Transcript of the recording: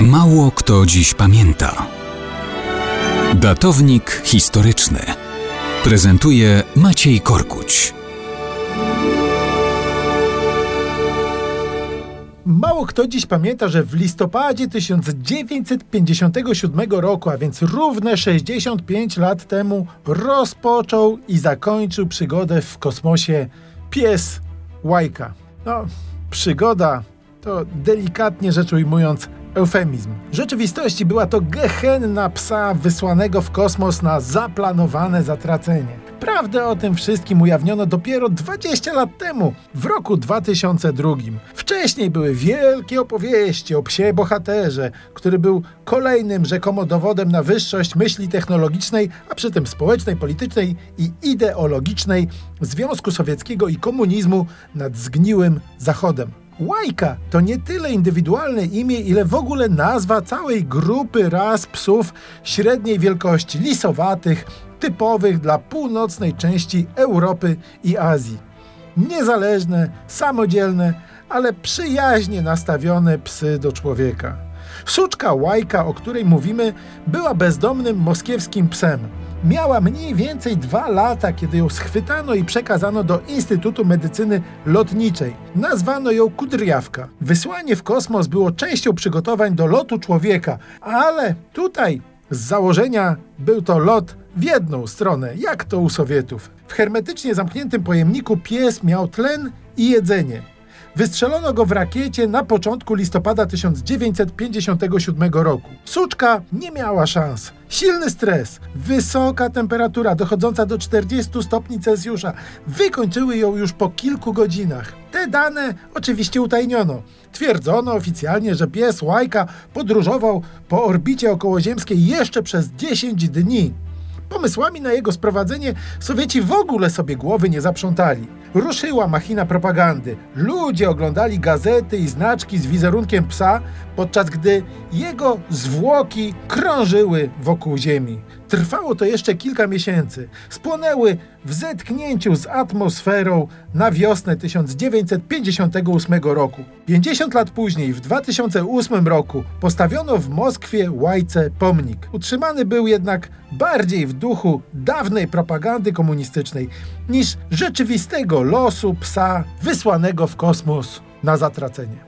Mało kto dziś pamięta. Datownik historyczny prezentuje Maciej Korkuć. Mało kto dziś pamięta, że w listopadzie 1957 roku, a więc równe 65 lat temu, rozpoczął i zakończył przygodę w kosmosie pies Łajka. No, przygoda to delikatnie rzecz ujmując eufemizm. W rzeczywistości była to gehenna psa wysłanego w kosmos na zaplanowane zatracenie. Prawdę o tym wszystkim ujawniono dopiero 20 lat temu, w roku 2002. Wcześniej były wielkie opowieści o psie bohaterze, który był kolejnym rzekomo dowodem na wyższość myśli technologicznej, a przy tym społecznej, politycznej i ideologicznej Związku Sowieckiego i komunizmu nad zgniłym Zachodem. Łajka to nie tyle indywidualne imię, ile w ogóle nazwa całej grupy ras psów średniej wielkości, lisowatych, typowych dla północnej części Europy i Azji. Niezależne, samodzielne, ale przyjaźnie nastawione psy do człowieka. Suczka Łajka, o której mówimy, była bezdomnym moskiewskim psem. Miała mniej więcej dwa lata, kiedy ją schwytano i przekazano do Instytutu Medycyny Lotniczej. Nazwano ją Kudriawka. Wysłanie w kosmos było częścią przygotowań do lotu człowieka, ale tutaj z założenia był to lot w jedną stronę, jak to u Sowietów. W hermetycznie zamkniętym pojemniku pies miał tlen i jedzenie. Wystrzelono go w rakiecie na początku listopada 1957 roku. Suczka nie miała szans. Silny stres, wysoka temperatura dochodząca do 40 stopni Celsjusza wykończyły ją już po kilku godzinach. Te dane oczywiście utajniono. Twierdzono oficjalnie, że pies Łajka podróżował po orbicie okołoziemskiej jeszcze przez 10 dni. Pomysłami na jego sprowadzenie Sowieci w ogóle sobie głowy nie zaprzątali. Ruszyła machina propagandy. Ludzie oglądali gazety i znaczki z wizerunkiem psa, podczas gdy jego zwłoki krążyły wokół Ziemi. Trwało to jeszcze kilka miesięcy. Spłonęły w zetknięciu z atmosferą na wiosnę 1958 roku. 50 lat później, w 2008 roku, postawiono w Moskwie Łajce pomnik. Utrzymany był jednak bardziej w duchu dawnej propagandy komunistycznej niż rzeczywistego losu psa wysłanego w kosmos na zatracenie.